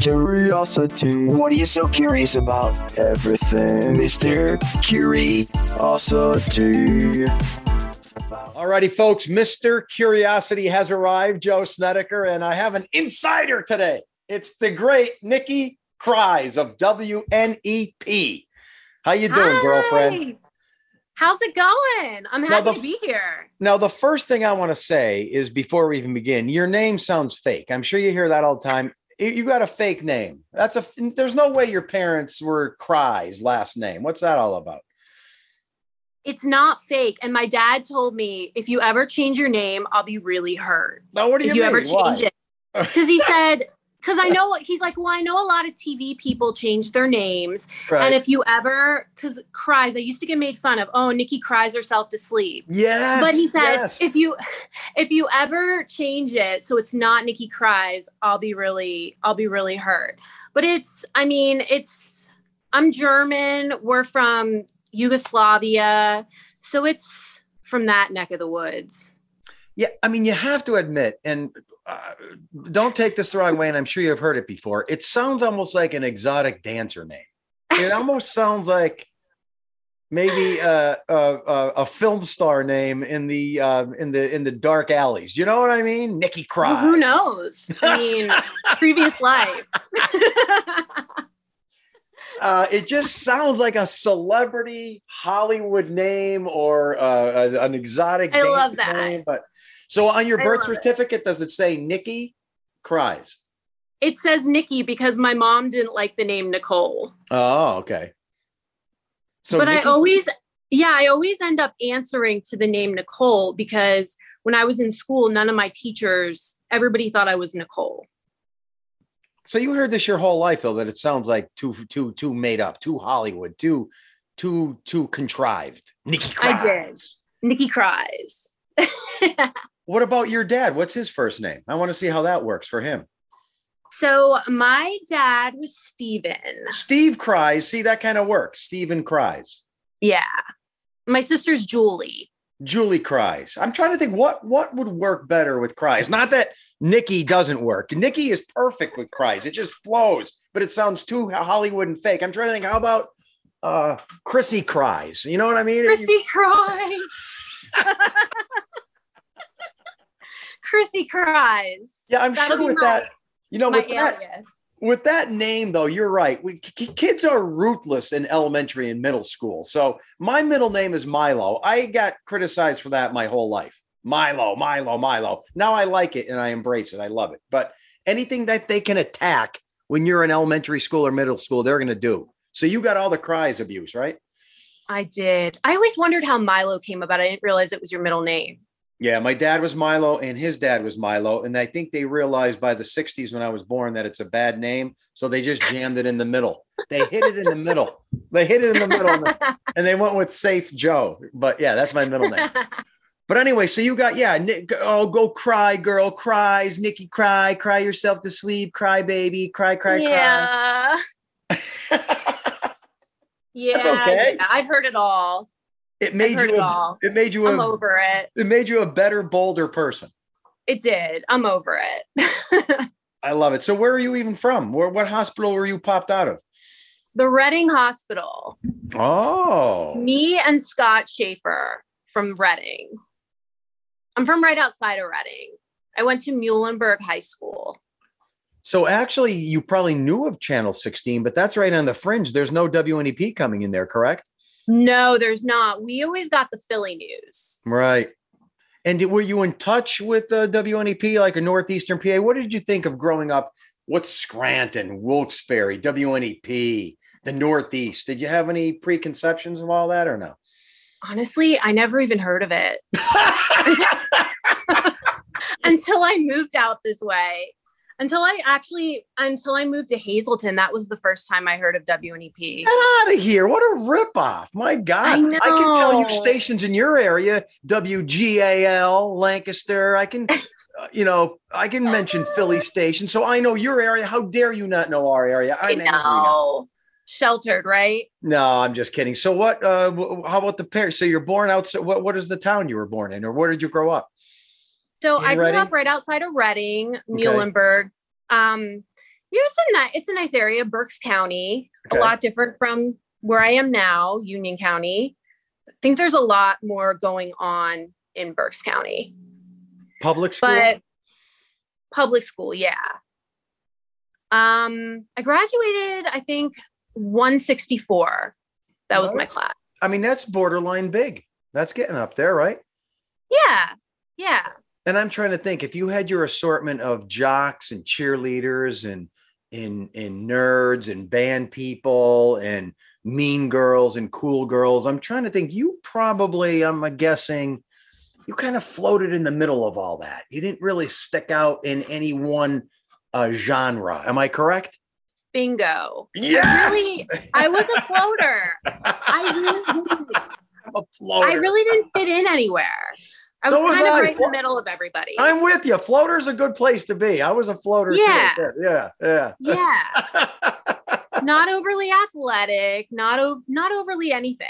Curiosity. What are you so curious about? Everything, Mr. Curiosity. Alrighty, folks, Mr. Curiosity has arrived, Joe Snedeker, and I have an insider today. It's the great Nikki Krize of WNEP. How you doing, Hi. girlfriend? How's it going? I'm Now, happy the to be here. Now, the first thing I want to say is before we even begin, your name sounds fake. I'm sure you hear that all the time. You- You got a fake name. That's a. There's no way your parents were Krize last name. What's that all about? It's not fake. And my dad told me if you ever change your name, I'll be really hurt. No, what do you if you mean? ever change Why? it. Because he said, because I know he's like, well, I know a lot of TV people change their names. Right. And if you ever, because Krize, I used to get made fun of, oh, Nikki cries herself to sleep. yes, but he said yes. if you if you ever change it so it's not nikki Krize i'll be really i'll be really hurt but it's i mean it's i'm german we're from yugoslavia so it's from that neck of the woods Yeah, I mean, you have to admit, and uh, don't take this the wrong way, and I'm sure you've heard it before. It sounds almost like an exotic dancer name. It almost sounds like maybe uh, a, a, a film star name in the uh, in the in the dark alleys. You know what I mean? Nikki Cry. well, who knows i mean previous life Uh, it just sounds like a celebrity Hollywood name or uh, an exotic. I love that. Name, but so on your I birth love it. certificate, does it say Nikki Krize? it says nikki because my mom didn't like the name nicole Oh, okay. So, but I always, yeah, I always end up answering to the name Nicole because when I was in school, none of my teachers, everybody thought I was Nicole. so you heard this your whole life, though, that it sounds like too too too made up, too Hollywood, too too too contrived. Nikki Krize. I did. Nikki Krize. What about your dad? What's his first name? I want to see how that works for him. so my dad was Steven. Steve Krize. See, that kind of works. Steven Krize. Yeah. My sister's Julie. Julie Krize. I'm trying to think what what would work better with Krize. Not that Nikki doesn't work. Nikki is perfect with Krize. It just flows, but it sounds too Hollywood and fake. I'm trying to think. How about uh Chrissy Krize? You know what I mean? Chrissy Krize. Chrissy Krize. Yeah, I'm That'll sure with my- that. You know, with that, alias. with that name though, you're right. We k- kids are ruthless in elementary and middle school. So my middle name is Milo. I got criticized for that my whole life. Milo, Milo, Milo. Now I like it and I embrace it. I love it. But anything that they can attack when you're in elementary school or middle school, they're going to do. So you got all the Krize abuse, right? I did. I always wondered how Milo came about. I didn't realize it was your middle name. Yeah, my dad was Milo and his dad was Milo. And I think they realized by the 60s when I was born that it's a bad name. So they just jammed it in the middle. They hit it in the middle. They hit it in the middle and, the- and they went with Safe Joe. But yeah, that's my middle name. But anyway, so you got, yeah, Nick, oh, go cry, girl, cries, Nikki, cry, cry yourself to sleep, cry, baby, cry, cry, yeah. cry. Yeah. okay. yeah, I've heard it all. It made you, it a, all. it made you, I'm a, over it. it made you a better, bolder person. It did. I'm over it. I love it. So where are you even from? Where, what hospital were you popped out of? the Reading Hospital. Oh, Me and Scott Schaefer from Reading. I'm from right outside of Reading. I went to Muhlenberg High School. so actually, you probably knew of Channel 16, but that's right on the fringe. There's no WNEP coming in there, correct? No, there's not. We always got the Philly news. Right. And were you in touch with uh, the WNEP, like a Northeastern PA? What did you think of growing up? What's Scranton, Wilkes-Barre, WNEP, the Northeast? Did you have any preconceptions of all that or no? Honestly, I never even heard of it until I moved out this way. Until I actually, until I moved to Hazleton, that was the first time I heard of WNEP. Get out of here. What a ripoff. My God. I can tell you stations in your area, WGAL, Lancaster. I can, uh, you know, I can mention Philly station. So I know your area. How dare you not know our area? I I'm now. know. Sheltered, right? No, I'm just kidding. So what, uh, how about the parents? So you're born outside, what, what is the town you were born in or where did you grow up? So In I grew Reading? up right outside of Reading, Muhlenberg. Um, Yeah, it's a nice it's a nice area, Berks County. Okay. A lot different from where I am now, Union County. I think there's a lot more going on in Berks County. Public school. But public school, yeah. Um, I graduated, I think 164. That was my class. I mean, that's borderline big. That's getting up there, right? Yeah. Yeah. And I'm trying to think if you had your assortment of jocks and cheerleaders and and and nerds and band people and mean girls and cool girls. I'm trying to think. You probably, I'm guessing, you kind of floated in the middle of all that. You didn't really stick out in any one uh, genre. Am I correct? Bingo. Yes. really- I was a floater. I really didn't. I'm a floater. I really didn't fit in anywhere. I So was was kind of I. right in the middle of everybody. I'm with you. Floater's a good place to be. I was a floater Yeah. too. Yeah, yeah. yeah. not overly athletic, not o- not overly anything.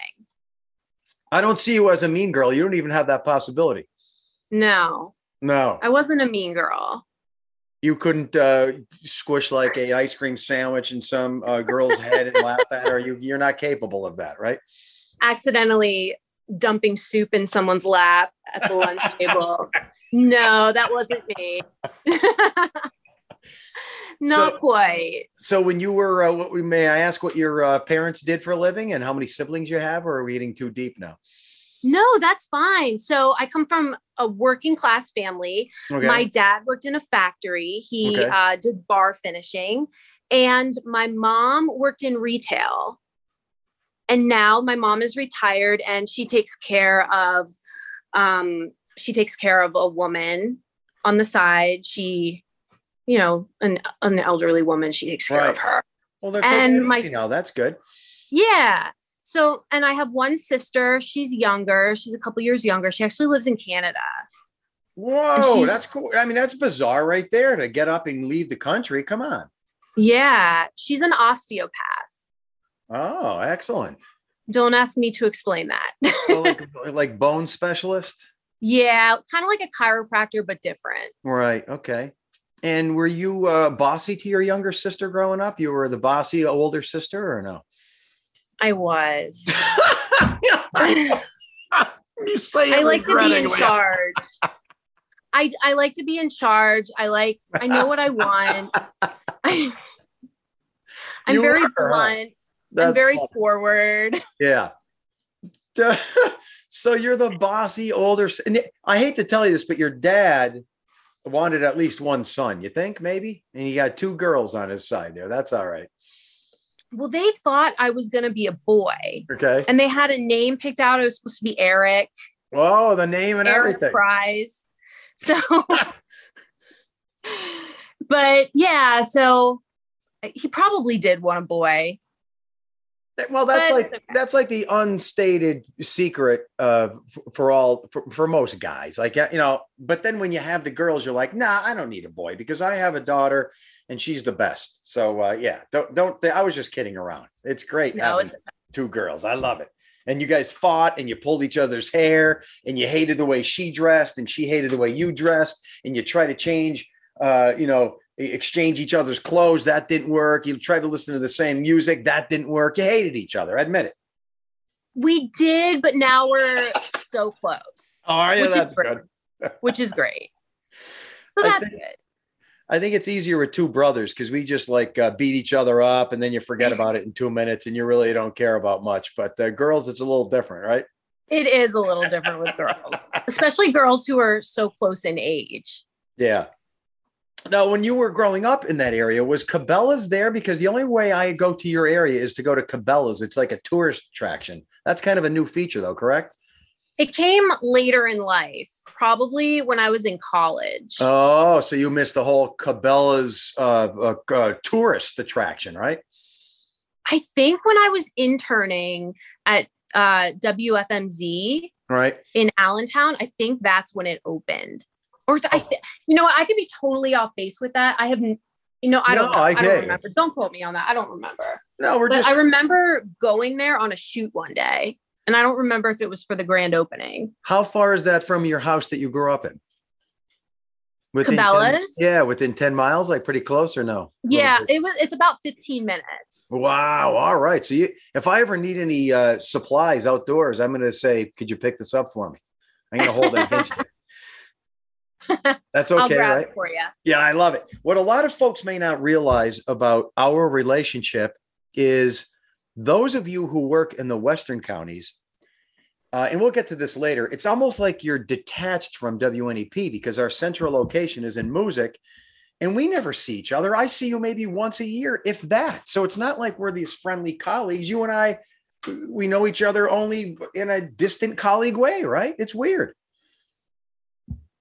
I don't see you as a mean girl. You don't even have that possibility. No, No, I wasn't a mean girl. you couldn't uh, squish like a ice cream sandwich in some uh, girl's head and laugh at her. You, you're not capable of that, right? Accidentally dumping soup in someone's lap at the lunch table. No, that wasn't me. Not So- quite. So, when you were, uh, what we may I ask what your uh, parents did for a living and how many siblings you have, or are we getting too deep now? No, that's fine. So I come from a working class family. Okay. My dad worked in a factory. He Okay. uh, did bar finishing, and my mom worked in retail. And now my mom is retired, and she takes care of, um, she takes care of a woman on the side. She, you know, an an elderly woman. She takes care Right. of her. well, they're and my easy now. That's good. Yeah. So, and I have one sister. She's younger. She's a couple years younger. She actually lives in Canada. Whoa, that's cool. I mean, that's bizarre right there to get up and leave the country. Come on. Yeah, she's an osteopath. Oh, excellent. Don't ask me to explain that. Well, like, like bone specialist. yeah, kind of like a chiropractor, but different. Right. Okay. And were you uh, bossy to your younger sister growing up? You were the bossy older sister, or no? I was. you say I like to be in charge. I, I like to be in charge. I like, I know what I want. I, am very are, huh? Blunt. I'm very forward. yeah. so you're the bossy older. And I hate to tell you this, but your dad wanted at least one son. You think maybe? And he got two girls on his side there. That's all right. Well, they thought I was going to be a boy. Okay. and they had a name picked out. It was supposed to be Eric, Oh, the name and Eric everything. Prize. So, but yeah, so he probably did want a boy. Well, that's But like okay. that's like the unstated secret uh, for all for, for most guys. Like you know, but then when you have the girls, you're like, nah, I don't need a boy because I have a daughter and she's the best. So uh, yeah, don't don't. Th- I was just kidding around. It's great No, having it's two girls. I love it. And you guys fought and you pulled each other's hair and you hated the way she dressed and she hated the way you dressed and you try to change, uh, you know, exchange each other's clothes. That didn't work. You tried to listen to the same music. That didn't work. You hated each other. Admit it. we did, but now we're so close, Oh, are you? Which is That's great. good. which is great. So I that's think- good. I think it's easier with two brothers because we just like uh, beat each other up and then you forget about it in two minutes and you really don't care about much. But uh, girls, it's a little different, right? It is a little different with girls, especially girls who are so close in age. Yeah. Now, when you were growing up in that area, was Cabela's there? Because the only way I go to your area is to go to Cabela's. It's like a tourist attraction. That's kind of a new feature, though, correct? It came later in life, probably when I was in college. Oh, so you missed the whole Cabela's uh, uh, uh, tourist attraction, right? I think when I was interning at uh, WFMZ Right. in Allentown, I think that's when it opened. Or th- I, th- you know, I could be totally off base with that. I have, n- you know, I don't, No, know. I I don't remember. Don't quote me on that. I don't remember. No, we're But just. I remember going there on a shoot one day, and I don't remember if it was for the grand opening. how far is that from your house that you grew up in? Within 10 Cabela's? yeah, within 10 miles, like pretty close or no? Yeah, it was. It's about 15 minutes. Wow. All right. So you if I ever need any uh supplies outdoors, I'm gonna say, could you pick this up for me? I'm gonna hold it. That's okay, right? it for you. Yeah, I love it. What a lot of folks may not realize about our relationship is those of you who work in the Western counties, uh, and we'll get to this later, it's almost like you're detached from WNEP because our central location is in Moosic and we never see each other. I see you maybe once a year, if that. So it's not like we're these friendly colleagues. You and I, we know each other only in a distant colleague way, right? It's weird.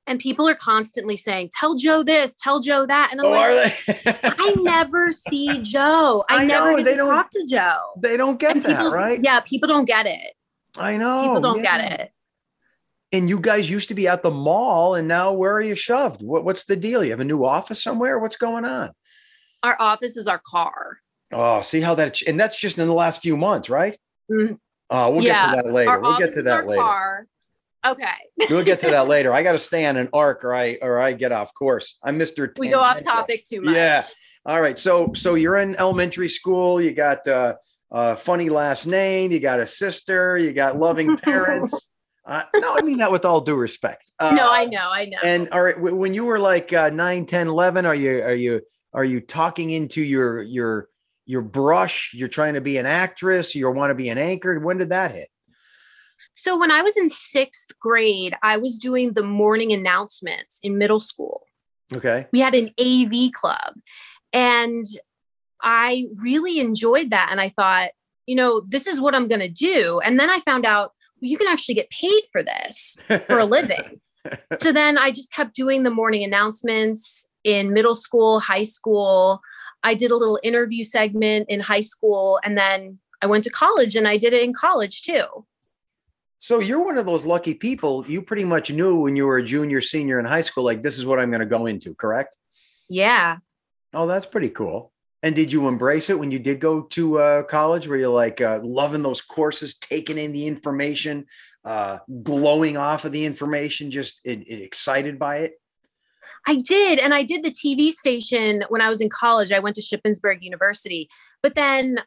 And people are constantly saying, "Tell Joe this, tell Joe that," and I'm Oh, like, are they? I never see Joe. I, I never know, they don't- talk to Joe. they don't get And that, people, right? Yeah, people don't get it. I know. People don't yeah. get it. And you guys used to be at the mall, and now where are you shoved? What, what's the deal? You have a new office somewhere? What's going on? Our office is our car. Oh, see how that, and that's just in the last few months, right? Mhm. Oh, we'll Yeah, get to that later. Our We'll get to that later. car. Okay, We'll get to that later. I got to stay on an arc, or I or I get off course. I'm Mr. we go off topic too much. Yeah. All right. So so you're in elementary school. You got uh, a funny last name. You got a sister. You got loving parents. uh, no, I mean that with all due respect. Uh, No, I know, I know. And all right, w- when you were like uh, 9, 10, 11, are you are you are you talking into your your your brush? You're trying to be an actress. You want to be an anchor. When did that hit? So when I was in sixth grade, I was doing the morning announcements in middle school. Okay. we had an AV club and I really enjoyed that. And I thought, you know, this is what I'm going to do. And then I found out well, you can actually get paid for this for a living. so then I just kept doing the morning announcements in middle school, high school. I did a little interview segment in high school. And then I went to college and I did it in college too. So you're one of those lucky people. You pretty much knew when you were a junior, senior in high school, like this is what I'm going to go into. Correct? Yeah. Oh, that's pretty cool. And did you embrace it when you did go to uh, college? Were you like uh, loving those courses, taking in the information, uh, glowing off of the information, just it, it excited by it? I did. And I did the TV station when I was in college. I went to Shippensburg University. But then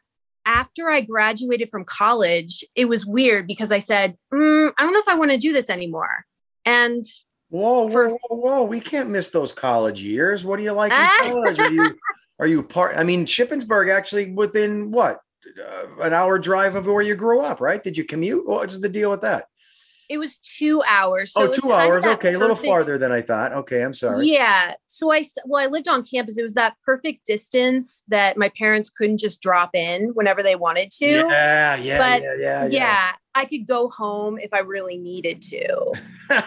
after I graduated from college, it was weird because I said, mm, I don't know if I want to do this anymore. And Whoa, For- whoa, whoa, whoa! We can't miss those college years. What do you like in college? Are you are you part? I mean, Shippensburg actually within what uh, an hour drive of where you grew up, right? Did you commute? What's the deal with that? It was two hours. So oh, two kind of hours. Okay, a little farther than I thought. Okay, I'm sorry. Yeah. So I well, I lived on campus. It was that perfect distance that my parents couldn't just drop in whenever they wanted to. Yeah, yeah, But, yeah, yeah, yeah, I could go home if I really needed to.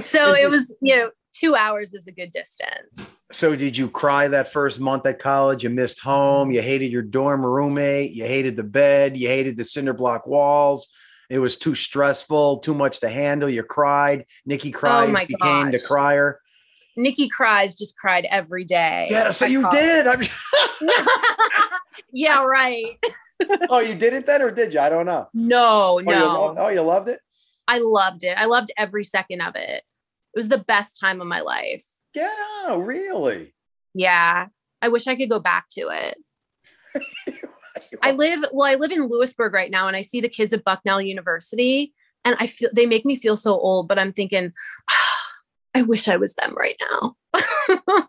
So it was, you know, two hours is a good distance. So did you cry that first month at college? You missed home. You hated your dorm roommate. You hated the bed. You hated the cinder block walls. It was too stressful, too much to handle. You cried. Nikki oh cried, Oh my became the crier. Nikki cries, just cried every day. Yeah, so at you did. I'm, yeah, right. oh, you did it then, or did you? I don't know. No, Oh, you no. loved, oh, you loved it. I loved it. I loved every second of it. It was the best time of my life. Get out, really? Yeah. I wish I could go back to it. I live well, I live in Lewisburg right now and I see the kids at Bucknell University and I feel they make me feel so old, but I'm thinking, I wish I was them right now.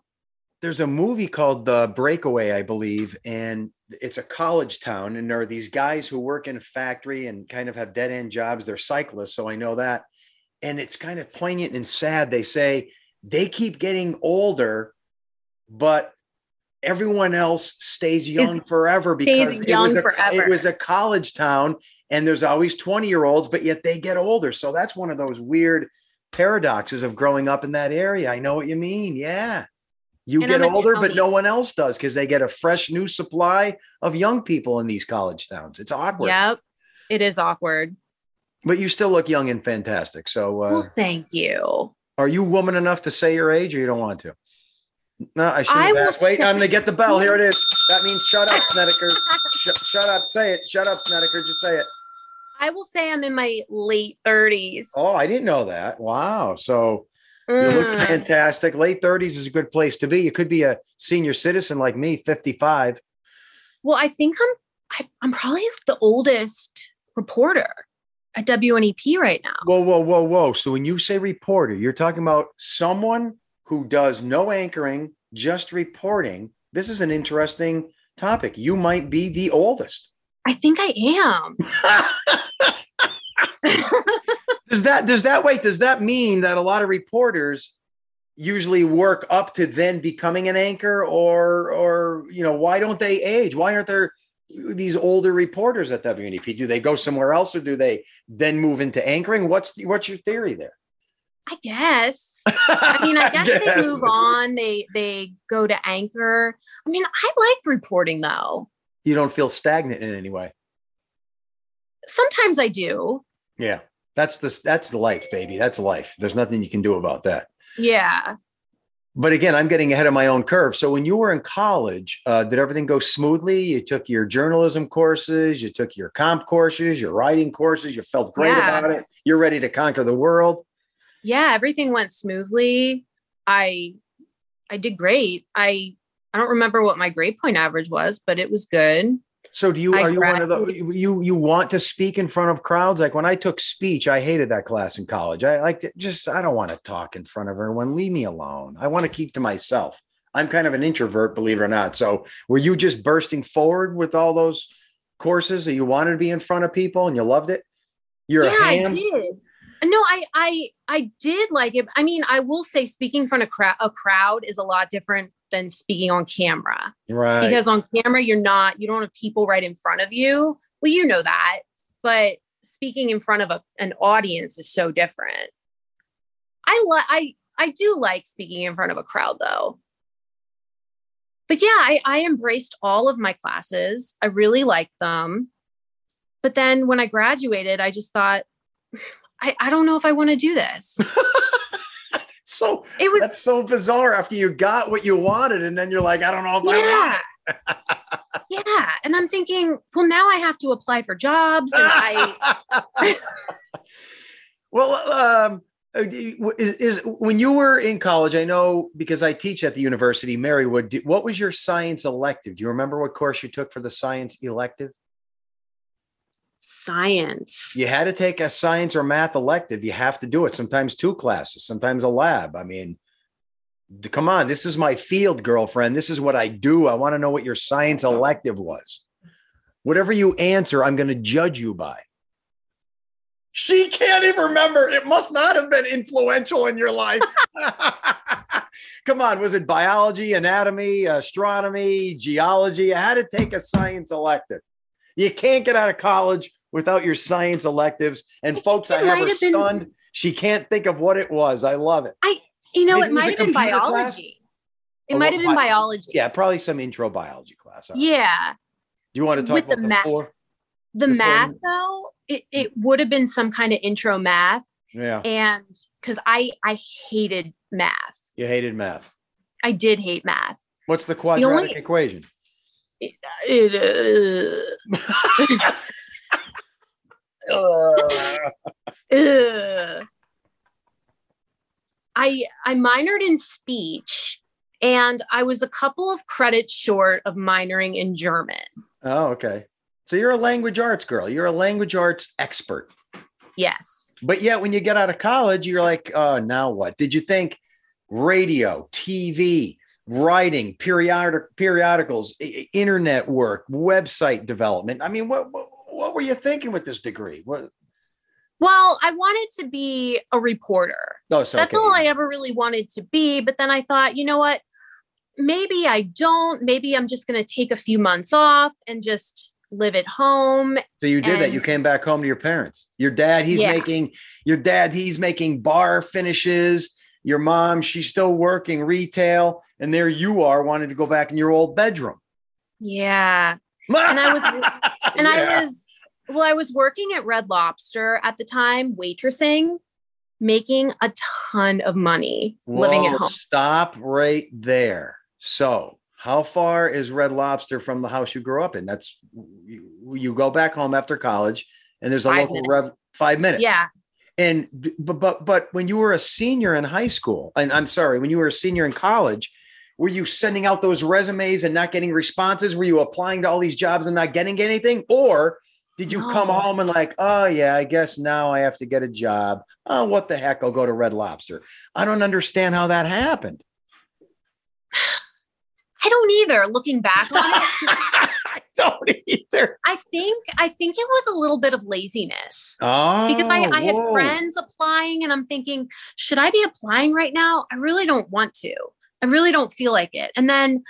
There's a movie called The Breakaway, I believe, and it's a college town. And there are these guys who work in a factory and kind of have dead end jobs. They're cyclists, so I know that. And it's kind of poignant and sad. They say they keep getting older, but everyone else stays young forever because it young was a forever. it was a college town, and there's always 20 year olds, but yet they get older. So that's one of those weird paradoxes of growing up in that area. I know what you mean. Yeah. You And get older, but no one else does because they get a fresh new supply of young people in these college towns. It's awkward, yep. It is awkward. but you still look young and fantastic. So, uh, well, thank you. are you woman enough to say your age or you don't want to? No, I shouldn't I have asked. Wait, say- I'm going to get the bell. Here it is. That means shut up, Snedeker. Sh- shut up. Say it. Shut up, Snedeker. Just say it. I will say I'm in my late 30s. Oh, I didn't know that. Wow. So, You look Mm. fantastic. Late 30s is a good place to be. You could be a senior citizen like me, 55. Well, I think I'm I, I'm probably the oldest reporter at WNEP right now. Whoa, whoa, whoa, whoa. So when you say reporter, you're talking about someone who does no anchoring, just reporting. This is an interesting topic. You might be the oldest. I think I am. does that does that wait, does that mean that a lot of reporters usually work up to then becoming an anchor or or you know, why don't they age? Why aren't there these older reporters at WNEP? Do they go somewhere else or do they then move into anchoring? What's what's your theory there? I guess. I mean, I guess, they Guess. move on. They they go to anchor. I mean, I like reporting though. You don't feel stagnant in any way. Sometimes I do. Yeah. That's the that's life, baby. That's life. There's nothing you can do about that. Yeah. But again, I'm getting ahead of my own curve. So when you were in college, uh, did everything go smoothly? You took your journalism courses, you took your comp courses, your writing courses. You felt great Yeah. about it. You're ready to conquer the world. Yeah, everything went smoothly. I I did great. I I don't remember what my grade point average was, but it was good. So do you I are you one of the graduated- you you want to speak in front of crowds? Like when I took speech, I hated that class in college. I like just I don't want to talk in front of everyone. Leave me alone. I want to keep to myself. I'm kind of an introvert, believe it or not. So were you just bursting forward with all those courses that you wanted to be in front of people and you loved it? You're yeah, a I did. No, I I I did like it. I mean, I will say speaking in front of crowd a crowd is a lot different than speaking on camera. Right. Because on camera you're not you don't have people right in front of you. Well, you know that. But speaking in front of a, an audience is so different. I like I I do like speaking in front of a crowd though. But yeah, I, I embraced all of my classes. I really liked them. But then when I graduated, I just thought, I, I don't know if I want to do this. so It was that's so bizarre after you got what you wanted and then you're like, I don't know if I want yeah. yeah. And I'm thinking, well, now I have to apply for jobs. And I well, um, uh, is, is when you were in college, I know because I teach at the University Marywood. What was your science elective? Do you remember what course you took for the science elective? Science. You had to take a science or math elective. You have to do it. Sometimes two classes, sometimes a lab. I mean, come on, this is my field, girlfriend. This is what I do. I want to know what your science elective was. Whatever you answer, I'm going to judge you by. She can't even remember. It must not have been influential in your life. Come on, was it biology, anatomy, astronomy, geology? I had to take a science elective. You can't get out of college without your science electives. And folks, I have her been- stunned. She can't think of what it was. I love it. I, you know, Maybe it might have been computer class? biology. It might have been bi- biology. Yeah, probably some intro biology class. Right. Yeah. Do you want to talk with the about the, math- four? The Before- math though, it, hmm. it would have been some kind of intro math. Yeah, And because I I hated math. you hated math. I did hate math. What's the quadratic only- equation? It, uh, I I minored in speech and I was a couple of credits short of minoring in German. oh, okay. So you're a language arts girl. You're a language arts expert. Yes. But yet, when you get out of college, you're like, oh, now what? Did you think radio, TV, writing, periodic periodicals, internet work, website development? I mean, what what, what were you thinking with this degree? What? Well, I wanted to be a reporter. Oh, so That's okay. all I ever really wanted to be. But then I thought, you know what? Maybe I don't. Maybe I'm just going to take a few months off and just live at home. So you did that. You came back home to your parents. Your dad, he's Yeah. making your dad, he's making bar finishes. Your mom, she's still working retail, and there you are wanting to go back in your old bedroom. Yeah. And I was- And Yeah. I was, well, I was working at Red Lobster at the time, waitressing, making a ton of money living at home. Stop right there. So, how far is Red Lobster from the house you grew up in? That's you, you go back home after college, and there's a Five local minutes. Red five minutes. Yeah. And but but but when you were a senior in high school, and I'm sorry, when you were a senior in college, were you sending out those resumes and not getting responses? Were you applying to all these jobs and not getting anything? Or did you come home and like, oh yeah, I guess now I have to get a job. Oh, what the heck? I'll go to Red Lobster. I don't understand how that happened. I don't either. Looking back on it, don't either. I think I think it was a little bit of laziness. Oh, because I, I had friends applying and I'm thinking, should I be applying right now? I really don't want to. I really don't feel like it. And then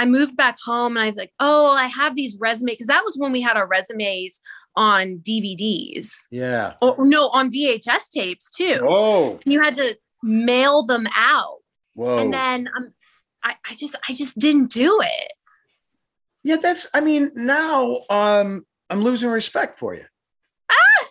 I moved back home and I was like, oh, I have these resumes because that was when we had our resumes on DVDs Yeah. or no, on VHS tapes too. Oh. And you had to mail them out. Whoa. And then um, I, I just I just didn't do it. Yeah, that's. I mean, now um, I'm losing respect for you. Ah!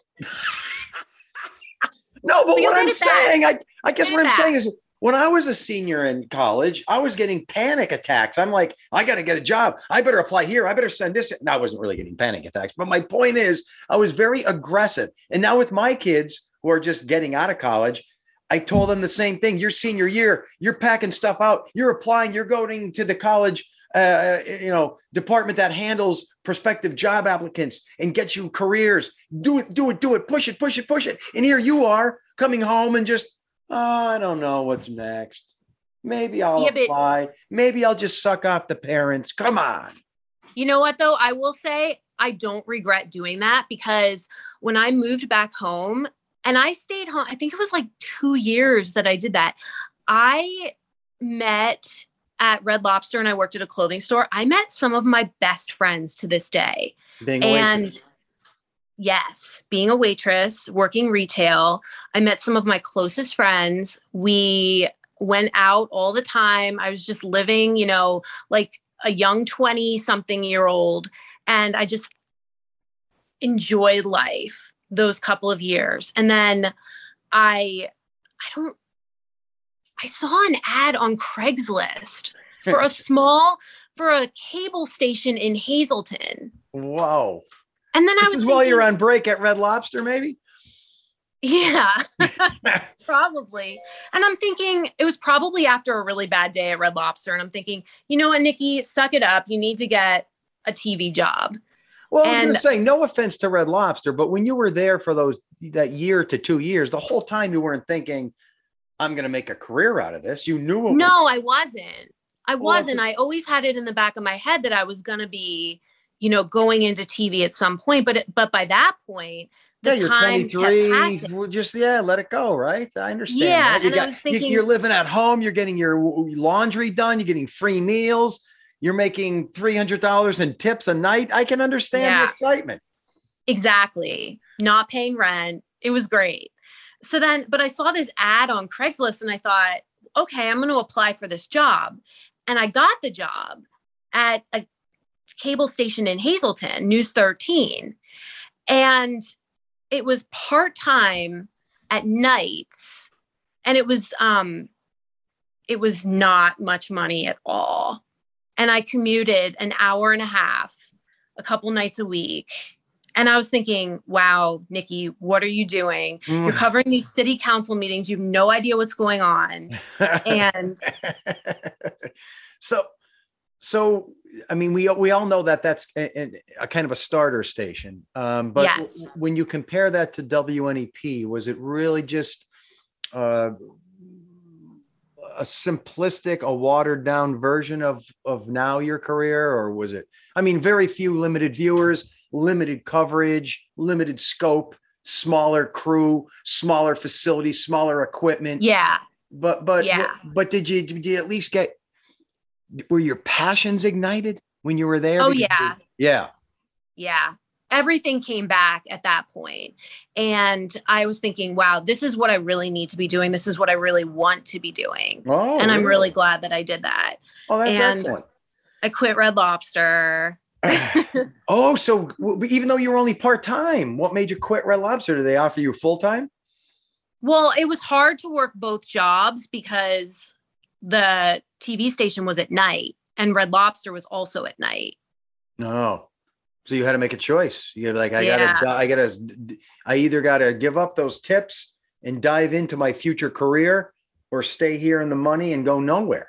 no, but Well, what I'm back. saying, I, I guess what I'm saying is, when I was a senior in college, I was getting panic attacks. I'm like, I got to get a job. I better apply here. I better send this. No, I wasn't really getting panic attacks, but my point is, I was very aggressive. And now with my kids who are just getting out of college, I told them the same thing. Your senior year, you're packing stuff out. You're applying. You're going to the college, uh, you know, department that handles prospective job applicants and gets you careers. Do it, do it, do it. Push it, push it, push it. And here you are coming home and just, oh, I don't know what's next. Maybe I'll Yeah, apply. Maybe I'll just suck off the parents. Come on. You know what though? I will say I don't regret doing that because when I moved back home and I stayed home, I think it was like two years that I did that. I met at Red Lobster and I worked at a clothing store. I met some of my best friends to this day. Being And waitress. yes, being a waitress, working retail, I met some of my closest friends. We went out all the time. I was just living, you know, like a young 20 something year old. And I just enjoyed life those couple of years. And then I, I don't, I saw an ad on Craigslist for a small, for a cable station in Hazleton. Whoa. And then I was This is while you're on break at Red Lobster, maybe? Yeah, probably. And I'm thinking it was probably after a really bad day at Red Lobster. And I'm thinking, you know what, Nikki, suck it up. You need to get a TV job. Well, I was going to say, no offense to Red Lobster, but when you were there for those that year to two years, the whole time you weren't thinking, "I'm going to make a career out of this." You knew it. was- No, I wasn't. I wasn't. I always had it in the back of my head that I was going to be, you know, going into TV at some point. But it, but by that point, the yeah, you're time 23. passing. We'll just yeah, let it go. Right? I understand. Yeah. You and I was you- thinking- you're living at home. You're getting your laundry done. You're getting free meals. You're making three hundred dollars in tips a night. I can understand the excitement. Exactly. Not paying rent. It was great. So then, but I saw this ad on Craigslist and I thought, okay, I'm going to apply for this job. And I got the job at a cable station in Hazleton, News 13. And it was part time at nights. And it was, um, it was not much money at all. And I commuted an hour and a half a couple nights a week. And I was thinking, wow, Nikki, what are you doing? You're covering these city council meetings. You have no idea what's going on. And so so i mean we we all know that that's a, a- kind of a starter station um but Yes. when you compare that to wnep was it really just uh a simplistic a watered down version of of now your career or was it i mean very few limited viewers limited coverage limited scope smaller crew smaller facility, smaller equipment yeah, but but Yeah. but did you did you at least get were your passions ignited when you were there? Oh, Because you- yeah. yeah. yeah. Everything came back at that point. And I was thinking, wow, this is what I really need to be doing. This is what I really want to be doing. Oh, and I'm really glad that I did that. Oh, that's and- excellent. I quit Red Lobster. oh, so even though you were only part time, what made you quit Red Lobster? Did they offer you full time? Well, it was hard to work both jobs because the TV station was at night and Red Lobster was also at night. No. So you had to make a choice. You're like, I Yeah. gotta, I gotta, I either gotta give up those tips and dive into my future career or stay here in the money and go nowhere?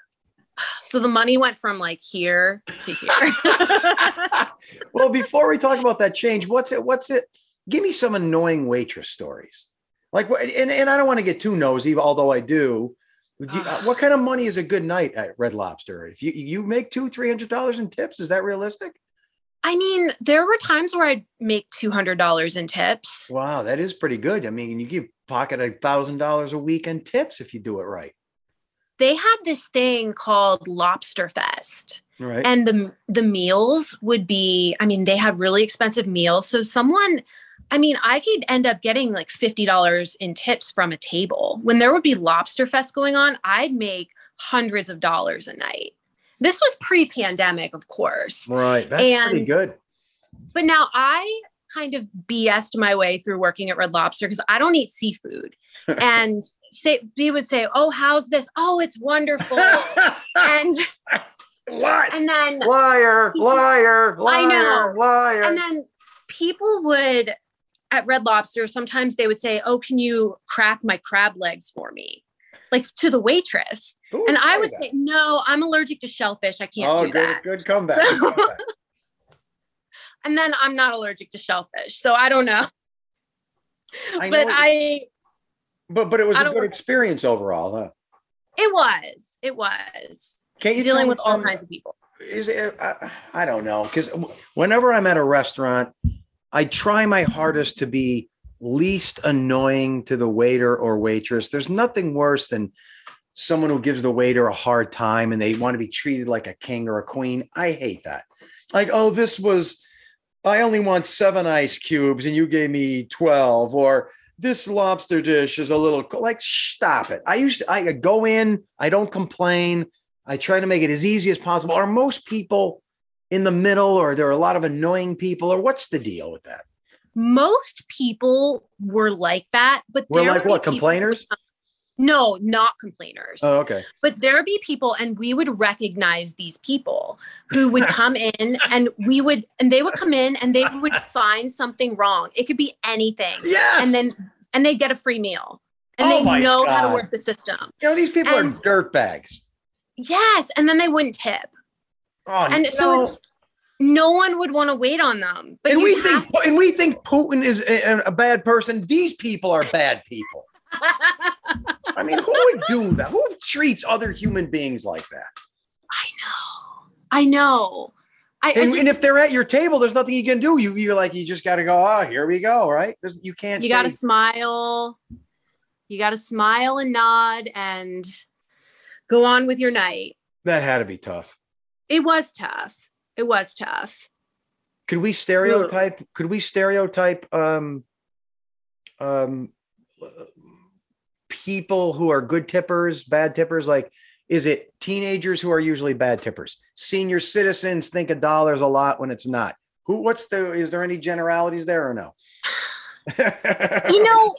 So the money went from like here to here. well, before we talk about that change, what's it? What's it? Give me some annoying waitress stories. Like, and, and I don't want to get too nosy, although I do. Do what kind of money is a good night at Red Lobster? If you you make two three hundred dollars in tips, is that realistic? I mean, there were times where I'd make $200 in tips. Wow, that is pretty good. I mean, you give pocket a thousand dollars a week in tips if you do it right. They had this thing called Lobster Fest. Right. and the the meals would be i mean they have really expensive meals so someone i mean i could end up getting like $50 in tips from a table when there would be lobster fest going on i'd make hundreds of dollars a night this was pre-pandemic of course right. That's pretty good. but now i kind of bs'd my way through working at red lobster because i don't eat seafood and say they would say oh how's this oh it's wonderful and what? and then Liar, liar, liar, I know. liar. and then people would at red lobster sometimes they would say oh can you crack my crab legs for me like to the waitress Who and i would that? say no i'm allergic to shellfish i can't oh, do good, that good comeback. good comeback. and then i'm not allergic to shellfish so i don't know I but know- i but but it was I a good experience overall, huh? it was it was. Can't you dealing with all kinds of people. Is it I, I don't know because whenever i'm at a restaurant i try my hardest to be least annoying to the waiter or waitress. There's nothing worse than someone who gives the waiter a hard time and they want to be treated like a king or a queen. I hate that. Like oh this was i only want seven ice cubes and you gave me 12 or this lobster dish is a little co-" like stop it i used to i go in i don't complain I try to make it as easy as possible. Are most people in the middle, or there are a lot of annoying people, or what's the deal with that? most people were like that but We're like what people- complainers? No not complainers Oh, okay. but there be people and we would recognize these people who would come in and we would and they would come in and they would find something wrong it could be anything Yes. and then and they'd get a free meal and Oh they know how to work the system you know these people and- are dirt bags. yes and then they wouldn't tip Oh, and you so it's no one would want to wait on them but and we think and we think Putin is a, a bad person. These people are bad people. I mean, who would do that? Who treats other human beings like that? i know i know I, I And, just- and if they're at your table, there's nothing you can do. You you're like you just got to go. Oh, here we go. Right? There's, you can't. you got to smile you got to smile and nod and go on with your night that had to be tough. it was tough it was tough could we stereotype could we stereotype um um people who are good tippers bad tippers? Like is it teenagers who are usually bad tippers? Senior citizens think a dollar's a lot when it's not. Who what's the is there any generalities there or no? You know-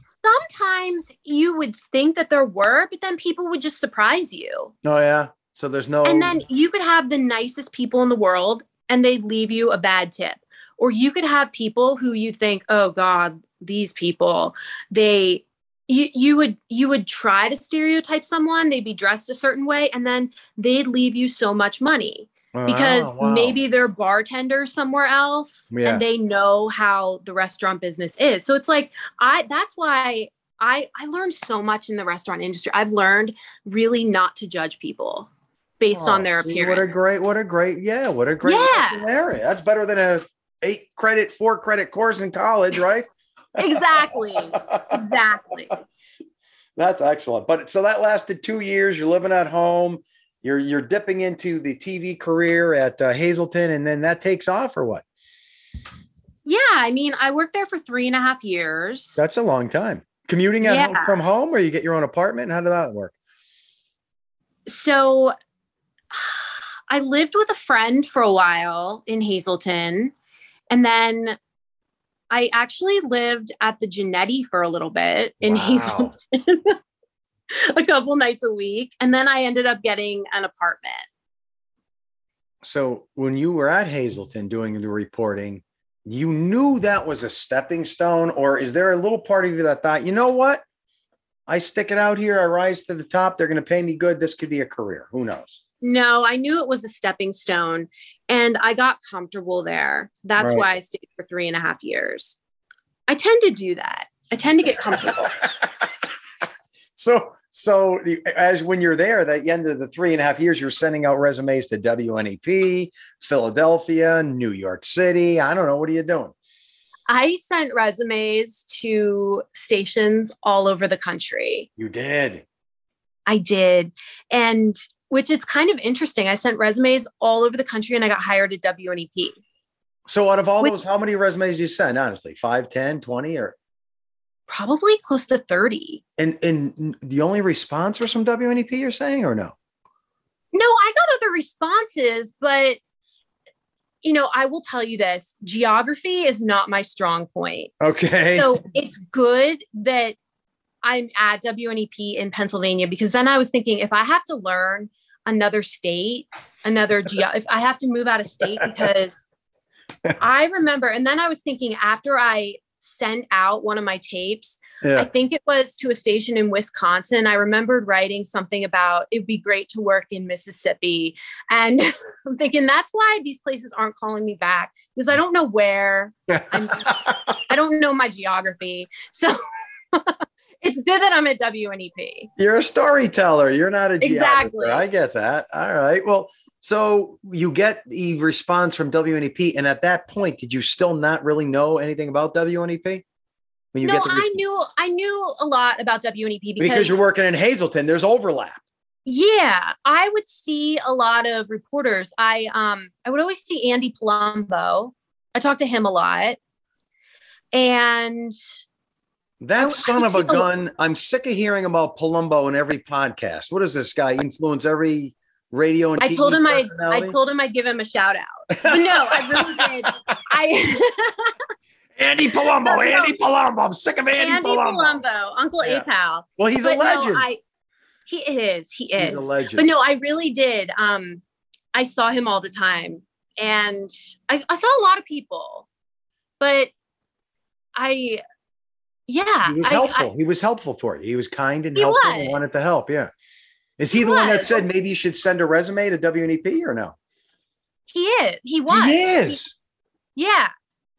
sometimes you would think that there were but then people would just surprise you. Oh yeah. So there's no and then you could have the nicest people in the world and they'd leave you a bad tip. Or you could have people who you think oh god these people they you, you would you would try to stereotype someone they'd be dressed a certain way and then they'd leave you so much money because Oh, wow. maybe they're bartenders somewhere else Yeah. and they know how the restaurant business is so it's like i that's why i i learned so much in the restaurant industry i've learned really not to judge people based on Oh, their see, appearance What a great, what a great, yeah, what a great Yeah. lesson. That's better than a eight credit, four credit course in college, right? Exactly exactly That's excellent. But so that lasted two years. You're living at home. You're you're dipping into the TV career at uh, Hazleton, and then that takes off, or what? yeah i mean i worked there for three and a half years That's a long time. Commuting at home from home, or you get your own apartment. How did that work? so i lived with a friend for a while in Hazleton, and then i actually lived at the Genetti for a little bit in Wow. hazleton a couple nights a week and then i ended up getting an apartment So when you were at Hazleton doing the reporting, you knew that was a stepping stone, or is there a little part of you that thought, you know what? I stick it out here. I rise to the top. They're going to pay me good. This could be a career. Who knows? No, I knew it was a stepping stone and I got comfortable there. That's Right. why I stayed for three and a half years. I tend to do that. I tend to get comfortable. so, so the, as when you're there, at the end of the three and a half years, you're sending out resumes to WNEP, Philadelphia, New York City. I don't know. What are you doing? I sent resumes to stations all over the country. You did. I did. And which it's kind of interesting. I sent resumes all over the country and I got hired at WNEP. So, out of all Which- those, how many resumes you send? Honestly, 5, 10, 20 or Probably close to 30. and and the only response was from WNEP, you're saying, or no? No, I got other responses, but you know, I will tell you this geography is not my strong point. Okay. So it's good that I'm at WNEP in Pennsylvania because then I was thinking if I have to learn another state, another ge- if I have to move out of state because I remember, and then I was thinking after I sent out one of my tapes, I think it was to a station in Wisconsin. I remembered writing something about it'd be great to work in Mississippi. And I'm thinking that's why these places aren't calling me back because I don't know where, I don't know my geography. So it's good that I'm at WNEP. You're a storyteller. You're not a geographer. Exactly. I get that. All right. Well, so you get the response from WNEP, and at that point, did you still not really know anything about WNEP? When you no, the I knew I knew a lot about WNEP because because, you're working in Hazleton. There's overlap. yeah, I would see a lot of reporters. I um I would always see Andy Palumbo. I talked to him a lot. And That I- I son would of a gun. I'm sick of hearing about Palumbo in every podcast. What does this guy influence every radio and I told him I I told him I'd give him a shout out. But no, I really did. I Andy Palumbo, No, no. Andy Palumbo. I'm sick of Andy, Andy Palumbo. Palumbo, Uncle Yeah. Apal. Well, he's But a no, legend. I, he is. He is. he's a legend. But no, I really did. Um, I saw him all the time, and I, I saw a lot of people, but I, yeah, he was helpful. I- he was helpful for you. He was kind and He helpful and wanted to help. Yeah. Is he, He the one that said maybe you should send a resume to WNEP or no? he is. He was. He is. yeah.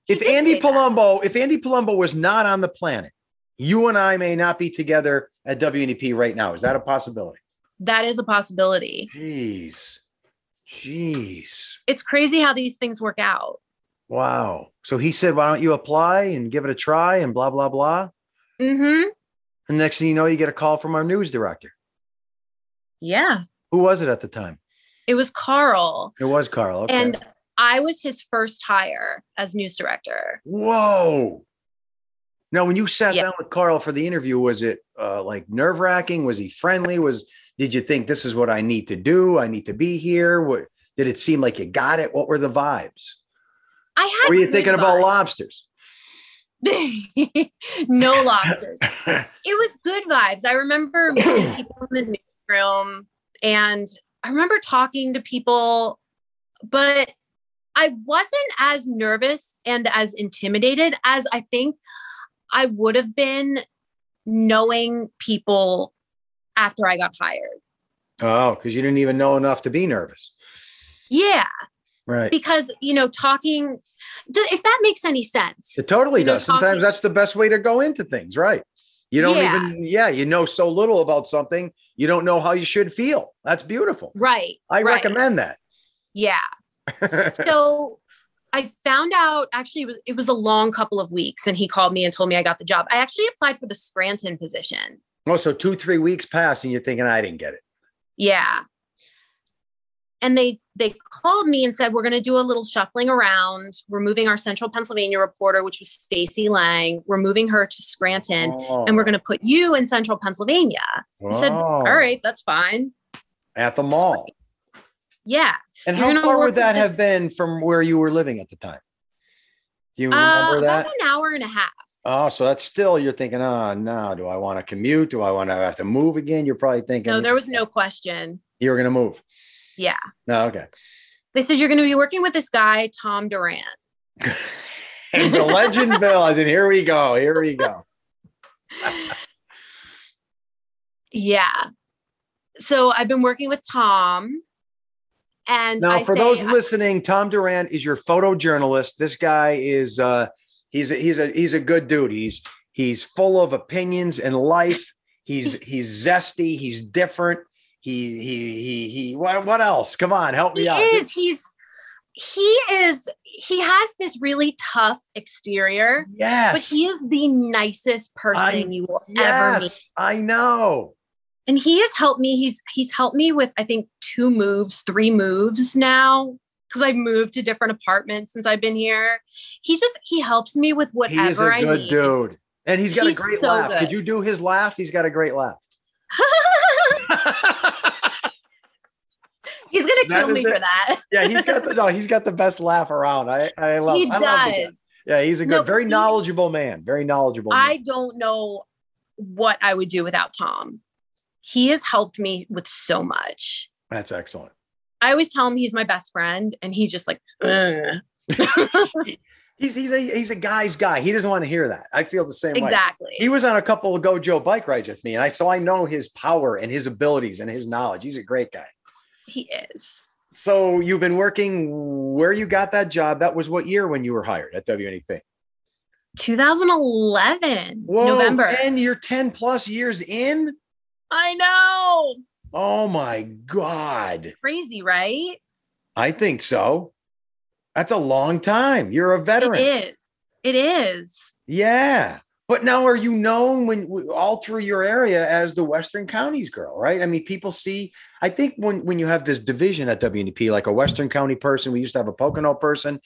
If Andy say that. Palumbo, if Andy Palumbo was not on the planet, you and I may not be together at WNEP right now. Is that a possibility? That is a possibility. Jeez. Jeez. It's crazy how these things work out. Wow. So he said, why don't you apply and give it a try and blah, blah, blah. Mm-hmm. And next thing you know, you get a call from our news director. Yeah. Who was it at the time? It was Carl. It was Carl. Okay. And I was his first hire as news director. Whoa. Now, when you sat Yeah. down with Carl for the interview, was it uh, like nerve wracking? Was he friendly? Was did you think this is what I need to do? I need to be here. What did it seem like you got it? What were the vibes? I had were you thinking about lobsters? no lobsters. It was good vibes. I remember meeting people in the newsroom and I remember talking to people, but I wasn't as nervous and as intimidated as I think I would have been knowing people after I got hired. oh, because you didn't even know enough to be nervous. Yeah, Right. because you know, talking, if that makes any sense. It totally you know, does. Sometimes talking- that's the best way to go into things, right? You don't Yeah. even, yeah, you know so little about something, you don't know how you should feel. That's beautiful. Right. I right. recommend that. Yeah. so I found out actually it was, it was a long couple of weeks and he called me and told me I got the job. I actually applied for the Scranton position. oh, so two, three weeks pass and you're thinking, I didn't get it. Yeah. And they they called me and said we're going to do a little shuffling around. We're moving our Central Pennsylvania reporter which was Stacy Lange. We're moving her to Scranton and we're going to put you in Central Pennsylvania. I said, Oh. "All right, that's fine." At the mall. Yeah. And You're how far would that have been from where you were living at the time? Do you Uh, remember about that? an hour and a half. Oh, so that's still you're thinking, oh no, do I want to commute? Do I want to have to move again? You're probably thinking No, there was no question. you were gonna move. Yeah. No, okay. They said you're going to be working with this guy, Tom Durant. and the legend builds, and here we go. Here we go. Yeah. So I've been working with Tom. And Now, I for those listening, Tom Durant is your photojournalist. This guy is uh he's a, he's a he's a good dude. He's he's full of opinions and life. He's he's zesty. He's different. He he he he. What what else? Come on, help me he out. is he's he is he has this really tough exterior Yes. but he is the nicest person you will ever meet yes, I know. and he has helped me he's he's helped me with i think two moves three moves now because i've moved to different apartments since i've been here he's just he helps me with whatever He is a i good need dude. And he's got He's a great so laugh. good. Could you do his laugh? He's got a great laugh. he's kill me is for that yeah, he's got the no, he's got the best laugh around. I I love he I love does Yeah, he's a good, No, very he- knowledgeable man. Very knowledgeable. man. I don't know what I would do without Tom. He has helped me with so much. That's excellent. I always tell him he's my best friend, and he's just like, He's he's a he's a guy's guy. He doesn't want to hear that. I feel the same way. exactly. He was on a couple of Gojo bike rides with me, and I so I know his power and his abilities and his knowledge. He's a great guy. He is. So you've been working where you got that job. That was what year when you were hired at WNEP? 2011 Whoa, November. And you're 10 plus years in. I know. Oh my God. Crazy, right? I think so. That's a long time. You're a veteran. It is. It is. Yeah. But now are you known when all through your area as the Western Counties girl, right? I mean, people see, I think when when you have this division at WNEP, like a Western County person, we used to have a Pocono person,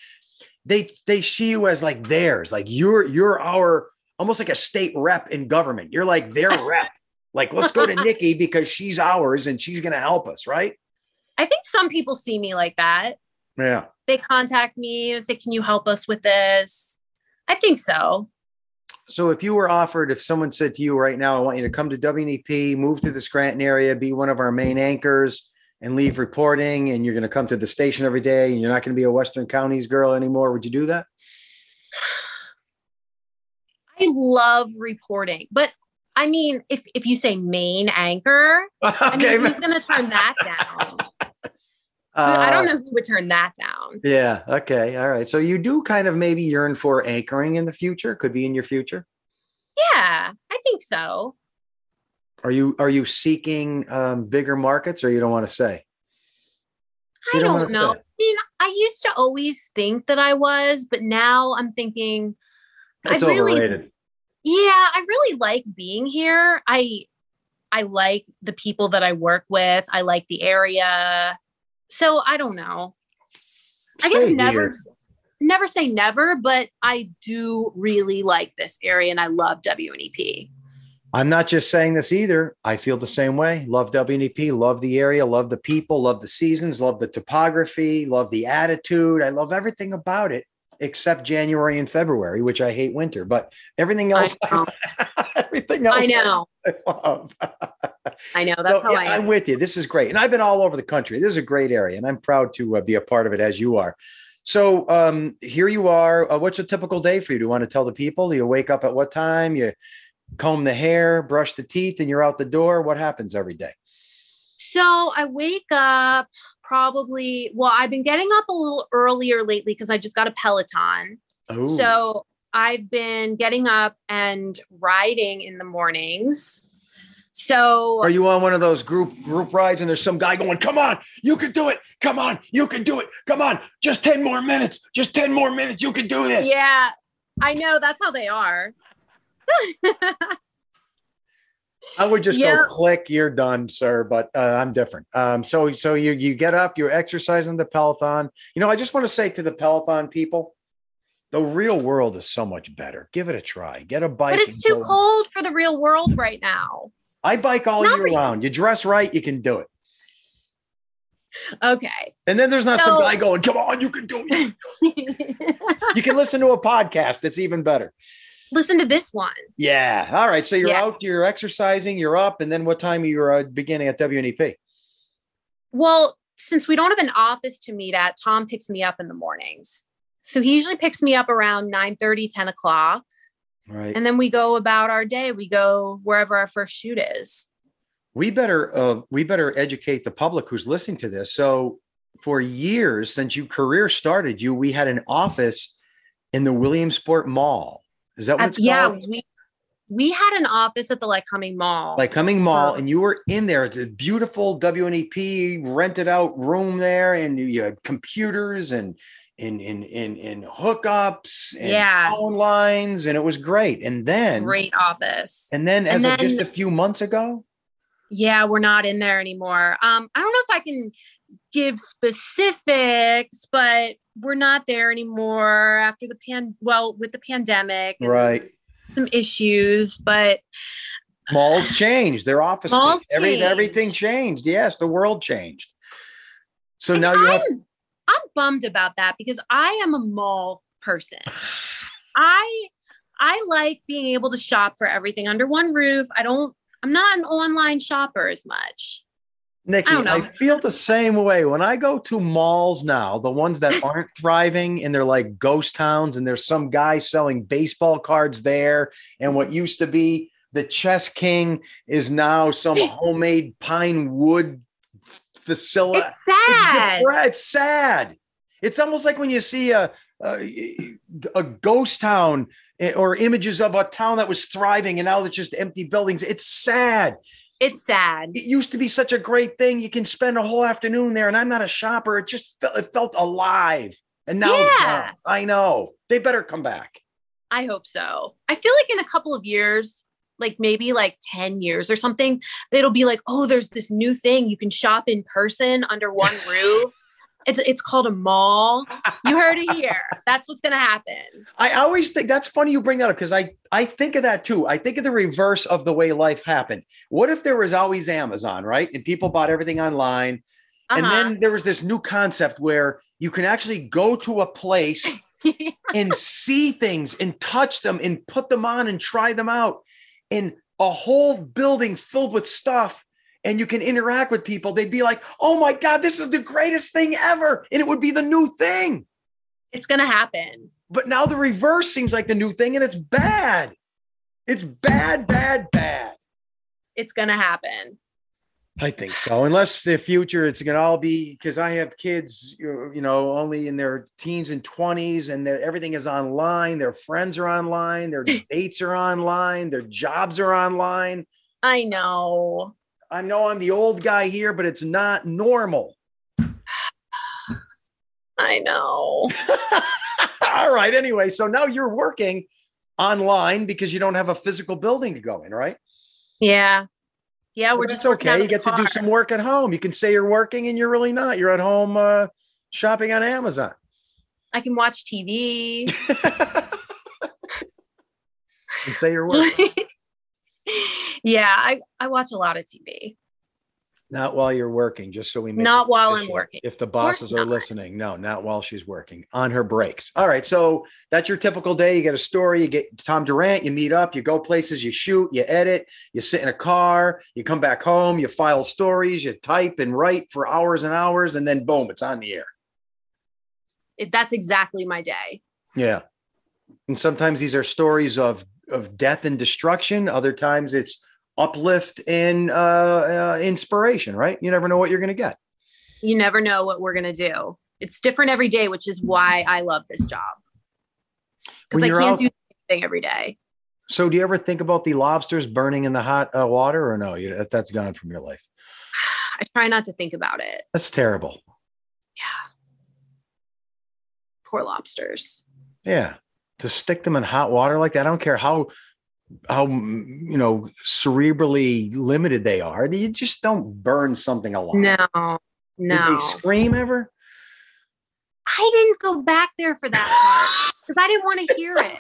they they see you as like theirs, like you're you're our almost like a state rep in government. You're like their rep. Like, let's go to Nikki because she's ours and she's gonna help us, right? I think some people see me like that. Yeah. They contact me and say, Can you help us with this? I think so. So if you were offered, if someone said to you right now, I want you to come to WNEP, move to the Scranton area, be one of our main anchors, and leave reporting, and you're going to come to the station every day, and you're not going to be a Western Counties girl anymore, would you do that? I love reporting, but I mean, if if you say main anchor, I mean, who's going to turn that down? I don't Uh, know who would turn that down. Yeah. Okay. All right. So you do kind of maybe yearn for anchoring in the future. Could be in your future. Yeah, I think so. Are you are you seeking um, bigger markets, or you don't want to say? I don't don't, know. say. I mean, I used to always think that I was, but now I'm thinking, I It's really- overrated. yeah, I really like being here. I I like the people that I work with. I like the area. So I don't know. I guess never never say never, but I do really like this area and I love WNEP. I'm not just saying this either. I feel the same way. Love WNEP, love the area, love the people, love the seasons, love the topography, love the attitude. I love everything about it except January and February, which I hate winter, but everything else, I know. everything else I know. I love. I know. That's So, how yeah, I am. I'm with you. This is great. And I've been all over the country. This is a great area, and I'm proud to uh, be a part of it as you are. So um, here you are. Uh, what's a typical day for you? Do you want to tell the people? Do you wake up at what time? You comb the hair, brush the teeth, and you're out the door. What happens every day? So I wake up probably, well, I've been getting up a little earlier lately because I just got a Peloton. Oh, So I've been getting up and riding in the mornings. So are you on one of those group group rides and there's some guy going, "Come on, you can do it. Come on, you can do it. Come on, just 10 more minutes. Just 10 more minutes. You can do this." yeah, I know that's how they are. I would just Yeah. go click, you're done, sir. But uh, I'm different. Um, so so you you get up, you're exercising the Peloton. You know, I just want to say to the Peloton people, the real world is so much better. Give it a try. Get a bike. but it's too cold for the real world right now. I bike all Not year really. round. You dress right, you can do it. Okay. And then there's not some guy going, "Come on, you can do it." You can listen to a podcast. It's even better. Listen to this one. Yeah. All right. So you're Yeah. out, you're exercising, you're up, and then what time are you uh, beginning at WNEP? Well, since we don't have an office to meet at, Tom picks me up in the mornings. So he usually picks me up around 9 30, 10 o'clock. Right. And then we go about our day. We go wherever our first shoot is. we better uh, we better educate the public who's listening to this. So for years since your career started, you we had an office in the Williamsport Mall. Is that what Uh, yeah, called? we we had an office at the Lycoming Mall. Like Cumming Mall, and you were in there. It's a beautiful WNEP rented out room there, and you had computers and and and and, and hookups and Yeah. phone lines, and it was great. And then great office. and then as And of just a few months ago, Yeah, we're not in there anymore. Um, I don't know if I can give specifics, but we're not there anymore after the pan. Well, with the pandemic, and right? Some issues, but Malls changed. Their office Malls space, every, everything changed. Yes, the world changed. So and now you have I'm, I'm bummed about that because I am a mall person. I I like being able to shop for everything under one roof. I don't. I'm not an online shopper as much. Nikki, I. I feel the same way when I go to malls now, the ones that aren't thriving and they're like ghost towns, and there's some guy selling baseball cards there. And what used to be the chess king is now some homemade pine wood facility. It's sad. It's, it's sad. It's almost like when you see a, a, a ghost town eh, or images of a town that was thriving and now it's just empty buildings. It's sad It's sad. it used to be such a great thing. You can spend a whole afternoon there, and I'm not a shopper. It just felt it felt alive. And now Yeah. I know they better come back. I hope so. I feel like in a couple of years, like maybe like 10 years or something, it'll be like, oh, there's this new thing you can shop in person under one roof. It's it's called a mall. You heard it here. That's what's gonna happen. I always think that's funny you bring that up because I I think of that too. I think of the reverse of the way life happened. What if there was always Amazon, right? And people bought everything online, and Uh-huh. then there was this new concept where you can actually go to a place and see things and touch them and put them on and try them out in a whole building filled with stuff and you can interact with people they'd be like oh my god this is the greatest thing ever and it would be the new thing it's gonna happen. but now the reverse seems like the new thing and it's bad it's bad bad bad It's gonna happen. I think so. Unless the future, it's going to all be because I have kids, you know, only in their teens and 20s, and everything is online. Their friends are online, their dates are online, their jobs are online. I know. I know I'm the old guy here, but it's not normal. I know. all right. Anyway, so now you're working online because you don't have a physical building to go in, right? Yeah. Yeah, we're But just okay. You get to do some work at home. You can say you're working and you're really not. You're at home uh, shopping on Amazon. I can watch TV. and say you're working. yeah, I, I watch a lot of TV. Not while you're working, just so we make Not while I'm working. If the bosses are listening, no, not while she's working on her breaks. All right, so that's your typical day. You get a story, you get Tom Durant, you meet up, you go places, you shoot, you edit, you sit in a car, you come back home, you file stories, you type and write for hours and hours, and then boom, it's on the air. It, that's exactly my day. Yeah, and sometimes these are stories of of death and destruction. Other times it's uplift and uh, uh, inspiration. Right? You never know what you're going to get. You never know what we're going to do. It's different every day, which is why I love this job. Because I can't out- do anything every day. So, do you ever think about the lobsters burning in the hot uh, water, or no? You, that, that's gone from your life. I try not to think about it. That's terrible. Yeah. Poor lobsters. Yeah, to stick them in hot water like that. I don't care how how you know cerebrally limited they are. You just don't burn something alive. No, Did no. they scream ever? I didn't go back there for that part because I didn't want to hear it.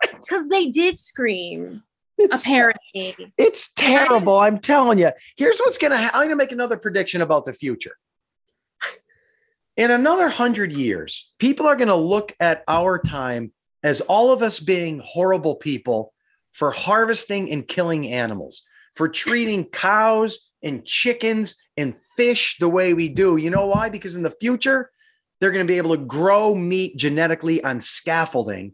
Because they did scream, It's, apparently. it's terrible. I'm telling you. Here's what's gonna. Ha- I'm gonna make another prediction about the future. In another hundred years, people are gonna look at our time as all of us being horrible people for harvesting and killing animals, for treating cows and chickens and fish the way we do. You know why? Because in the future, they're going to be able to grow meat genetically on scaffolding.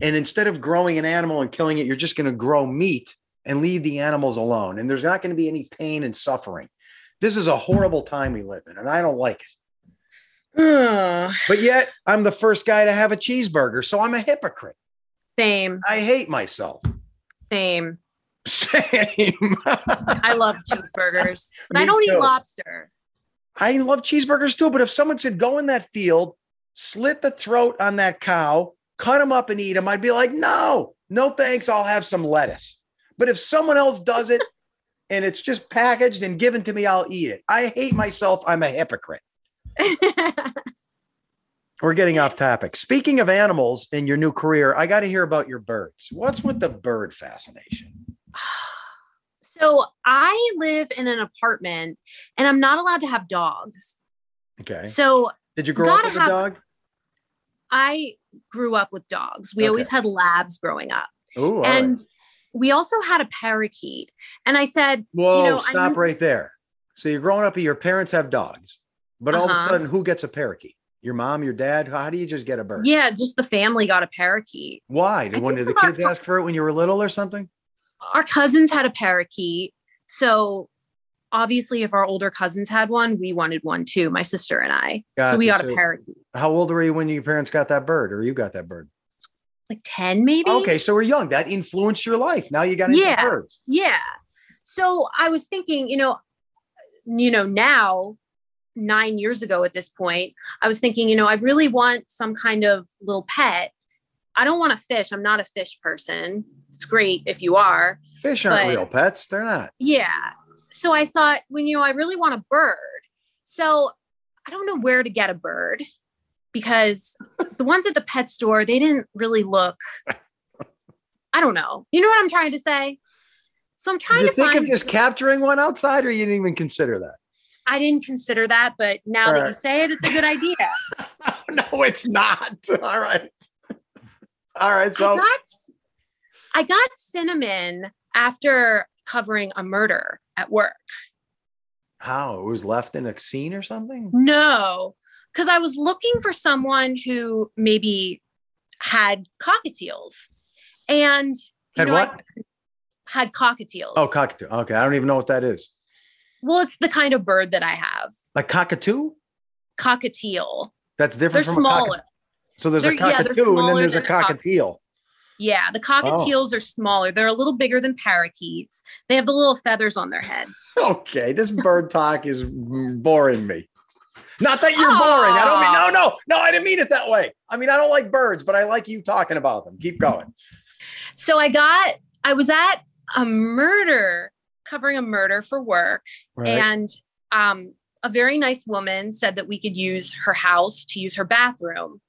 And instead of growing an animal and killing it, you're just going to grow meat and leave the animals alone. And there's not going to be any pain and suffering. This is a horrible time we live in, and I don't like it. Ugh, But yet, I'm the first guy to have a cheeseburger, so I'm a hypocrite. same, I hate myself. Same. Same. I love cheeseburgers, but I don't too. eat lobster. I love cheeseburgers too, but if someone said go in that field, slit the throat on that cow, cut them up and eat them, I'd be like, no, no thanks. I'll have some lettuce. But if someone else does it and it's just packaged and given to me, I'll eat it. I hate myself. I'm a hypocrite. We're getting off topic. Speaking of animals in your new career, I got to hear about your birds. What's with the bird fascination? so I live in an apartment and I'm not allowed to have dogs. Okay. So Did you grow up with a dog? I grew up with dogs. We Okay. always had labs growing up. Oh, and we also had a parakeet. And I said, Whoa, you know, stop right there. So you're growing up, your parents have dogs, but all of a Uh-huh. sudden, who gets a parakeet? Your mom, your dad? How do you just get a bird? yeah, just the family got a parakeet. Why? Did I one of the our kids ask for it when you were little or something? Our cousins had a parakeet. So obviously, if our older cousins had one, we wanted one too, my sister and I. so we got a parakeet. How old were you when your parents got that bird or you got that bird? Like 10 maybe? Okay, so we're young. That influenced your life. Now you got into Yeah. birds. Yeah. So I was thinking, you know, you know, now nine years ago at this point, I was thinking, you know, I really want some kind of little pet. I don't want a fish. I'm not a fish person. It's great if you are. Fish aren't But- real pets. They're not. Yeah. So I thought, when you know, I really want a bird. So I don't know where to get a bird because the ones at the pet store, they didn't really look. I don't know. You know what I'm trying to say? So I'm trying Did to think find of just capturing one outside or you didn't even consider that? I didn't consider that, but now that you say it, it's a good idea. no, it's not. All right. All right. I So got I got cinnamon after covering a murder at work. how? It was left in a scene or something? No, because I was looking for someone who maybe had cockatiels, and you Had know, what? I had cockatiels. Oh, cockatoo. Okay. I don't even know what that is. Well, it's the kind of bird that I have. Like cockatoo? Cockatiel. That's different They're from a smaller. cockatoo. So there's a They're- yeah, they're cockatoo and then there's a than a. Yeah, the cockatiels oh. are smaller. They're a little bigger than parakeets. They have the little feathers on their head. Okay, this bird talk is boring me. Not that you're boring. I don't mean no, oh. no, no. I didn't mean it that way. I mean I don't like birds, but I like you talking about them. Keep going. So I got, I was at a murder, covering a murder for work, Right. and um, a very nice woman said that we could use her house to use her bathroom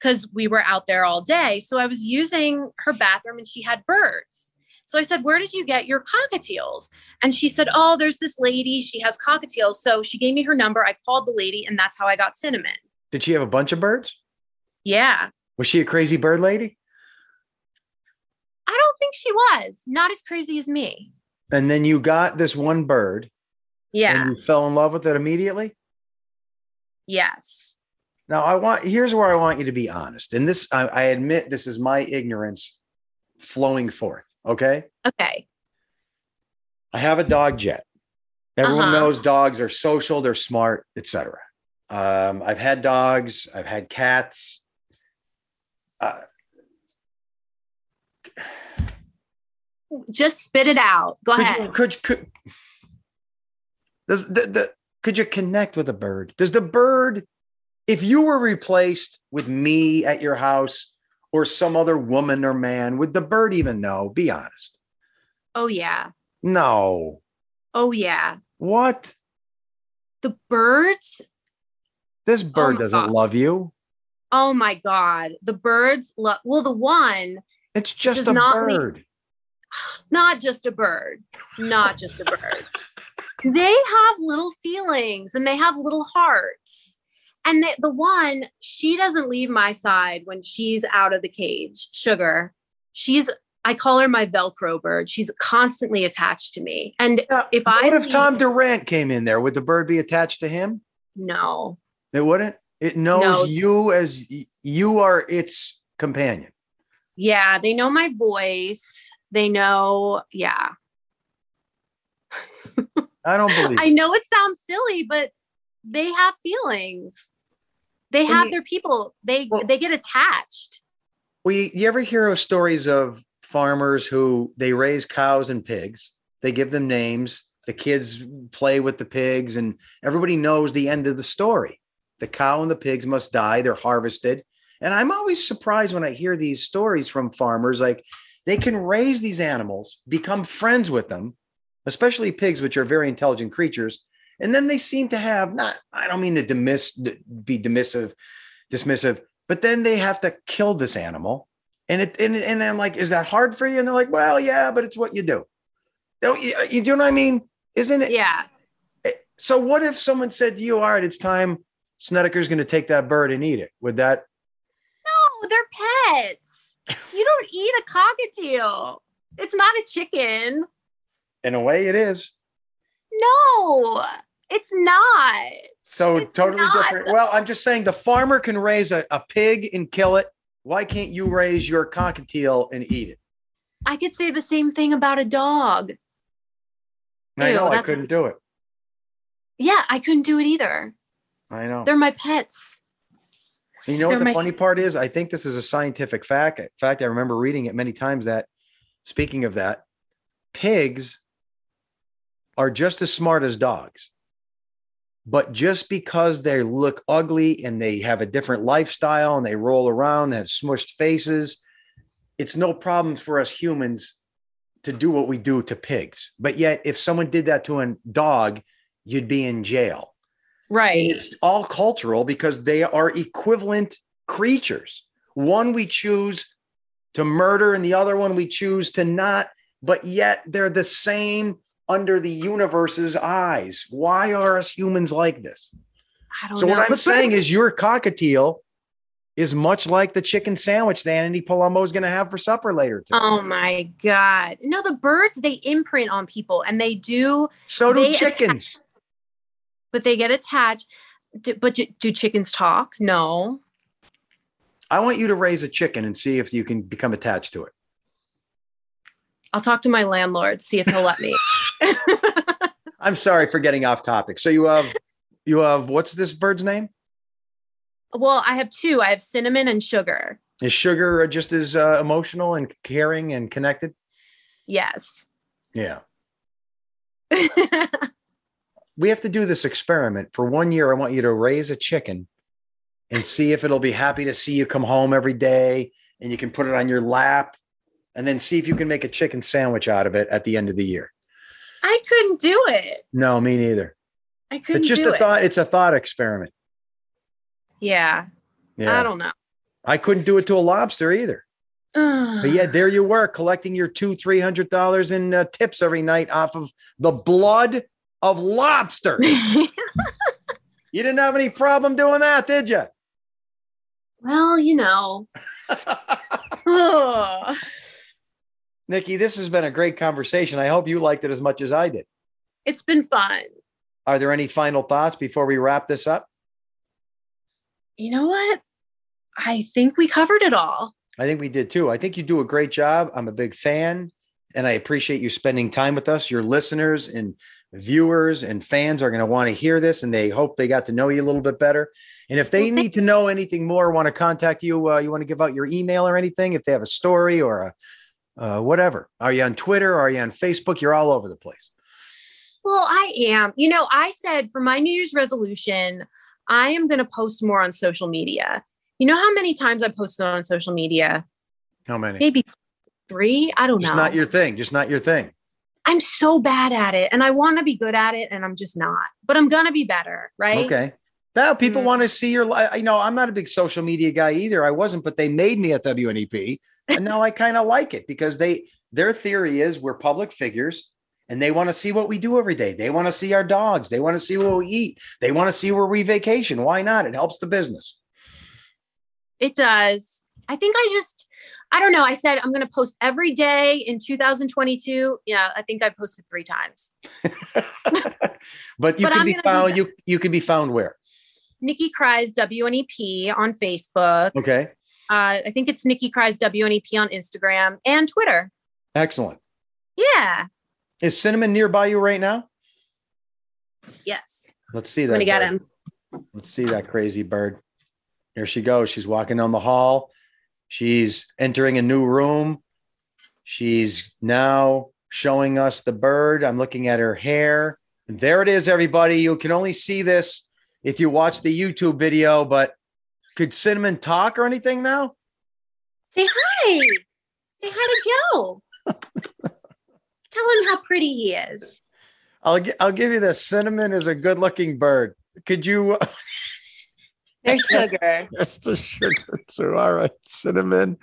because we were out there all day. So I was using her bathroom and she had birds. So I said, Where did you get your cockatiels? And she said, Oh, there's this lady. She has cockatiels. So she gave me her number. I called the lady, and that's how I got cinnamon. Did she have a bunch of birds? Yeah. Was she a crazy bird lady? I don't think she was. Not as crazy as me. And then you got this one bird Yeah. and you fell in love with it immediately? yes. Now I want here's where I want you to be honest. And this I, I admit this is my ignorance flowing forth. Okay. Okay. I have a dog jet. Everyone Uh-huh. knows dogs are social, they're smart, etc. Um, I've had dogs, I've had cats. Uh, Just spit it out. Go could ahead. you, could, could does the, the could you connect with a bird? Does the bird, if you were replaced with me at your house or some other woman or man, would the bird even know? Be honest. oh yeah. No. Oh yeah. What? The birds. This oh, bird my doesn't God. love you. Oh my god. The birds love. Well, the one, It's just a bird. Not just a bird, not just a bird. They have little feelings and they have little hearts. And the, the one, she doesn't leave my side when she's out of the cage. Sugar. She's. I call her my Velcro bird. She's constantly attached to me. And Yeah, if I what if Tom Durant came in there? Would the bird be attached to him? no, It wouldn't. It knows No. you as you are its companion. Yeah, they know my voice. They know, yeah. I don't believe. I know it sounds silly, but they have feelings. They have their people. They Well- they get attached. We you, you ever hear of stories of farmers who they raise cows and pigs? They give them names. The kids play with the pigs, and everybody knows the end of the story. The cow and the pigs must die. They're harvested. And I'm always surprised when I hear these stories from farmers like they can raise these animals, become friends with them, especially pigs, which are very intelligent creatures. And then they seem to have not, I don't mean to dismiss, be dismissive, dismissive, but then they have to kill this animal. And it and, and I'm like, is that hard for you? And they're like, well, yeah, but it's what you do. Don't you, you do know what I mean? Isn't it? Yeah. Eh, so what if someone said to you, all right, it's time Snedeker's going to take that bird and eat it? Would that No, they're pets. You don't eat a cockatiel. It's not a chicken. in a way it is. No, it's not. So It's totally not. different. Well, I'm just saying the farmer can raise a, a pig and kill it. Why can't you raise your cockatiel and eat it? I could say the same thing about a dog. I Ew, know I couldn't do it. Yeah, I couldn't do it either. I know. They're my pets. You know what the funny part is? I think this is a scientific fact. In fact, I remember reading it many times that speaking of that, pigs are just as smart as dogs. But just because they look ugly and they have a different lifestyle and they roll around and have smushed faces, it's no problem for us humans to do what we do to pigs. But yet, if someone did that to a dog, you'd be in jail. Right. it's all cultural because they are equivalent creatures. One we choose to murder, and the other one we choose to not, but yet they're the same under the universe's eyes. Why are us humans like this? I don't So, know. what I'm saying is, your cockatiel is much like the chicken sandwich that Andy Palumbo is going to have for supper later. Today. Oh my god. No, the birds they imprint on people and they do, so do they attack- chickens. But they get attached. Do, but do, do chickens talk? No. I want you to raise a chicken and see if you can become attached to it. I'll talk to my landlord, see if he'll let me. I'm sorry for getting off topic. So you have you have what's this bird's name? well, I have two. I have cinnamon and sugar. Is sugar just as uh, emotional and caring and connected? Yes. Yeah. We have to do this experiment for one year. I want you to raise a chicken and see if it'll be happy to see you come home every day and you can put it on your lap and then see if you can make a chicken sandwich out of it at the end of the year. I couldn't do it. No, me neither. I couldn't It's just do a it. thought. It's a thought experiment. Yeah. Yeah. I don't know. I couldn't do it to a lobster either. But yeah, there you were collecting your two, three hundred dollars in uh, tips every night off of the blood of lobster. you didn't have any problem doing that, did you? well, you know. Nikki, this has been a great conversation. I hope you liked it as much as I did. It's been fun. Are there any final thoughts before we wrap this up? You know what? I think we covered it all. I think we did too. I think you do a great job. I'm a big fan and I appreciate you spending time with us. Your listeners and viewers and fans are going to want to hear this and they hope they got to know you a little bit better. And if they need to know anything more, want to contact you, uh, you want to give out your email or anything, if they have a story or a uh, whatever. Are you on Twitter? Are you on Facebook? You're all over the place. Well, I am. You know, I said for my New Year's resolution, I am going to post more on social media. You know how many times I posted on social media? How many? Maybe three. I don't Just know. not your thing. Just not your thing. I'm so bad at it and I want to be good at it and I'm just not. But I'm going to be better, right? Okay. Now people Mm. want to see your life. You know, I'm not a big social media guy either. I wasn't, but they made me at WNEP. And now I kind of like it because they their theory is we're public figures and they want to see what we do every day. They want to see our dogs. They want to see what we eat. They want to see where we vacation. Why not? It helps the business. It does. I think I just, I don't know. I said I'm going to post every day in 2022. Yeah, I think I posted three times. but you But can I'm be found. You you can be found where? Nikki Krize WNEP on Facebook. Okay. Uh, I think it's Nikki Krize WNEP on Instagram and Twitter. Excellent. Yeah. Is Cinnamon nearby you right now? Yes. Let's see that. get him. Let's see that crazy bird. Here she goes. She's walking down the hall. She's entering a new room. She's now showing us the bird. I'm looking at her hair. And there it is, everybody. You can only see this if you watch the YouTube video, but could Cinnamon talk or anything now? Say hi. Say hi to Joe. Tell him how pretty he is. I'll, I'll give you this. Cinnamon is a good looking bird. Could you? There's sugar. There's the sugar too. All right, cinnamon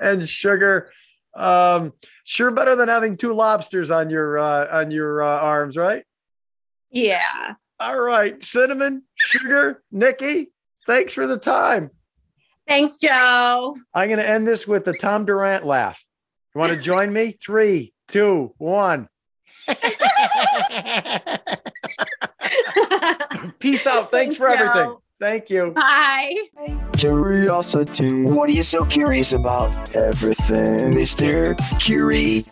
and sugar. Um, sure, better than having two lobsters on your uh, on your uh, arms, right? Yeah. All right, cinnamon, sugar, Nikki. Thanks for the time. Thanks, Joe. I'm going to end this with the Tom Durant laugh. You want to join me? Three, two, one. Peace out. Thanks for Thanks, everything. Joe. Thank you. Bye. Curiosity. What are you so curious about? Everything, Mr. Curiosity.